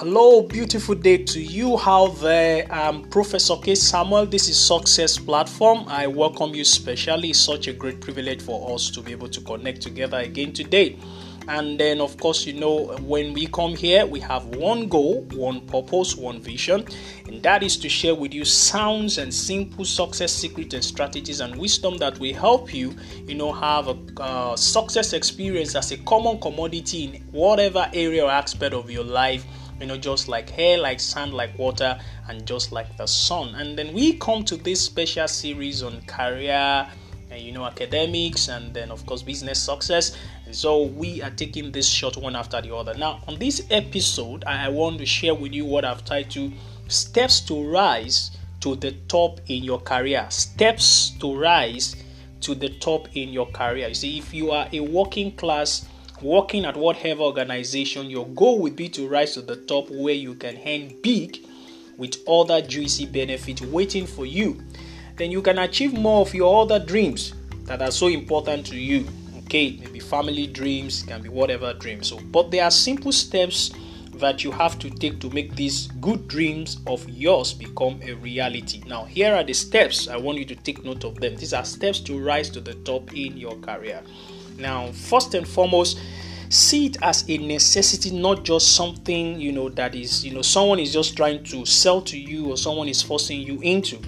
Hello, beautiful day to you. How there? I'm Professor K. Samuel. This is Success Platform. I welcome you specially. It's such a great privilege for us to be able to connect together again today. And then, of course, you know, when we come here, we have one goal, one purpose, one vision, and that is to share with you sounds and simple success secrets and strategies and wisdom that will help you, you know, have a uh, success experience as a common commodity in whatever area or aspect of your life you know, just like hair, like sand, like water, and just like the sun. And then we come to this special series on career and you know academics and then of course business success. And so we are taking this short one after the other. Now on this episode i want to share with you what i've titled steps to rise to the top in your career. Steps to rise to the top in your career. You see if you are a working class working at whatever organization your goal would be to rise to the top where you can earn big with other juicy benefits waiting for you then you can achieve more of your other dreams that are so important to you. Okay, maybe family dreams, can be whatever dreams. So, but there are simple steps that you have to take to make these good dreams of yours become a reality. Now, here are the steps. I want you to take note of them. These are steps to rise to the top in your career. Now, first and foremost, see it as a necessity, not just something you know that is you know someone is just trying to sell to you or someone is forcing you into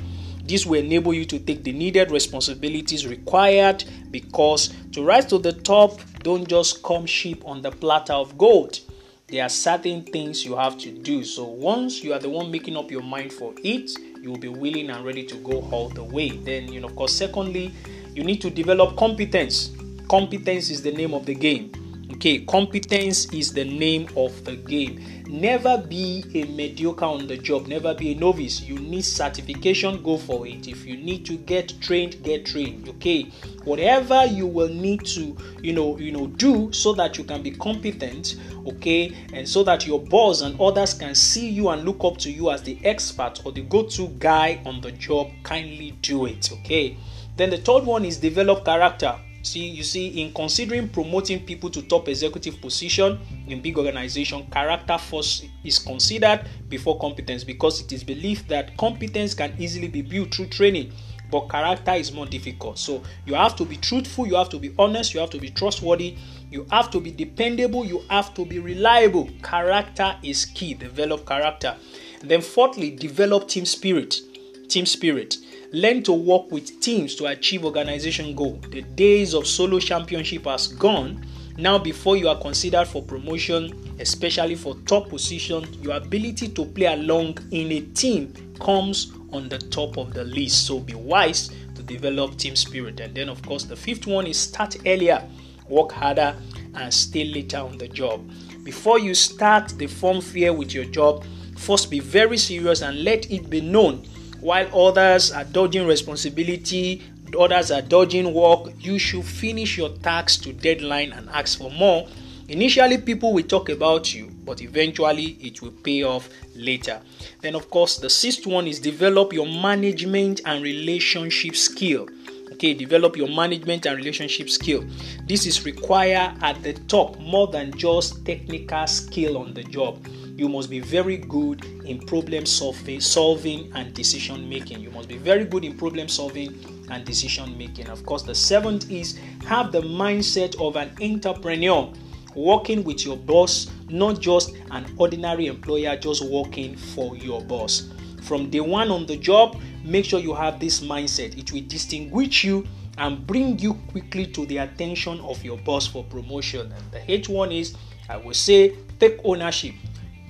this will enable you to take the needed responsibilities required because to rise to the top, don't just come sheep on the platter of gold. There are certain things you have to do. So once you are the one making up your mind for it, you will be willing and ready to go all the way. Then, you know, of course, secondly, you need to develop competence. Competence is the name of the game. Okay, competence is the name of the game. Never be a mediocre on the job, never be a novice. You need certification, go for it. If you need to get trained, get trained. Okay, whatever you will need to, you know, you know, do so that you can be competent, okay, and so that your boss and others can see you and look up to you as the expert or the go-to guy on the job. Kindly do it, okay. Then the third one is develop character See, you see, in considering promoting people to top executive position in big organization, character first is considered before competence because it is believed that competence can easily be built through training, but character is more difficult. So you have to be truthful, you have to be honest, you have to be trustworthy, you have to be dependable, you have to be reliable. Character is key. Develop character. And then fourthly, develop team spirit. Team spirit. Learn to work with teams to achieve organization goal. The days of solo championship has gone. Now, before you are considered for promotion, especially for top position, your ability to play along in a team comes on the top of the list. So be wise to develop team spirit. And then, of course, the fifth one is start earlier, work harder, and stay later on the job. Before you start the form fear with your job, first be very serious and let it be known while others are dodging responsibility, others are dodging work, you should finish your tasks to deadline and ask for more. Initially, people will talk about you, but eventually it will pay off later. Then, of course, the sixth one is develop your management and relationship skill. Okay, develop your management and relationship skill. This is required at the top more than just technical skill on the job you must be very good in problem solving, and decision making. You must be very good in problem solving and decision making. Of course, the seventh is have the mindset of an entrepreneur working with your boss, not just an ordinary employer just working for your boss. From day one on the job, make sure you have this mindset. It will distinguish you and bring you quickly to the attention of your boss for promotion. And the H1 is, I will say, take ownership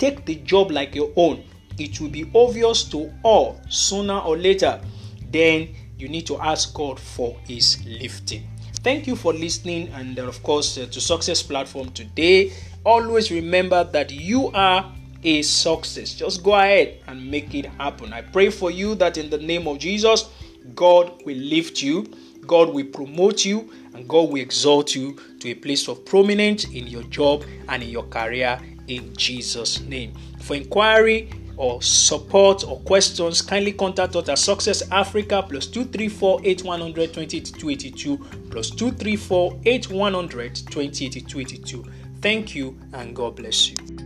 take the job like your own. It will be obvious to all sooner or later. Then you need to ask God for His lifting. Thank you for listening, and uh, of course, uh, to Success Platform today. Always remember that you are a success. Just go ahead and make it happen. I pray for you that in the name of Jesus, God will lift you, God will promote you, and God will exalt you to a place of prominence in your job and in your career in Jesus' name. For inquiry or support or questions, kindly contact us at Success Africa plus 234 8100 282 plus 234 8100 282 Thank you and God bless you.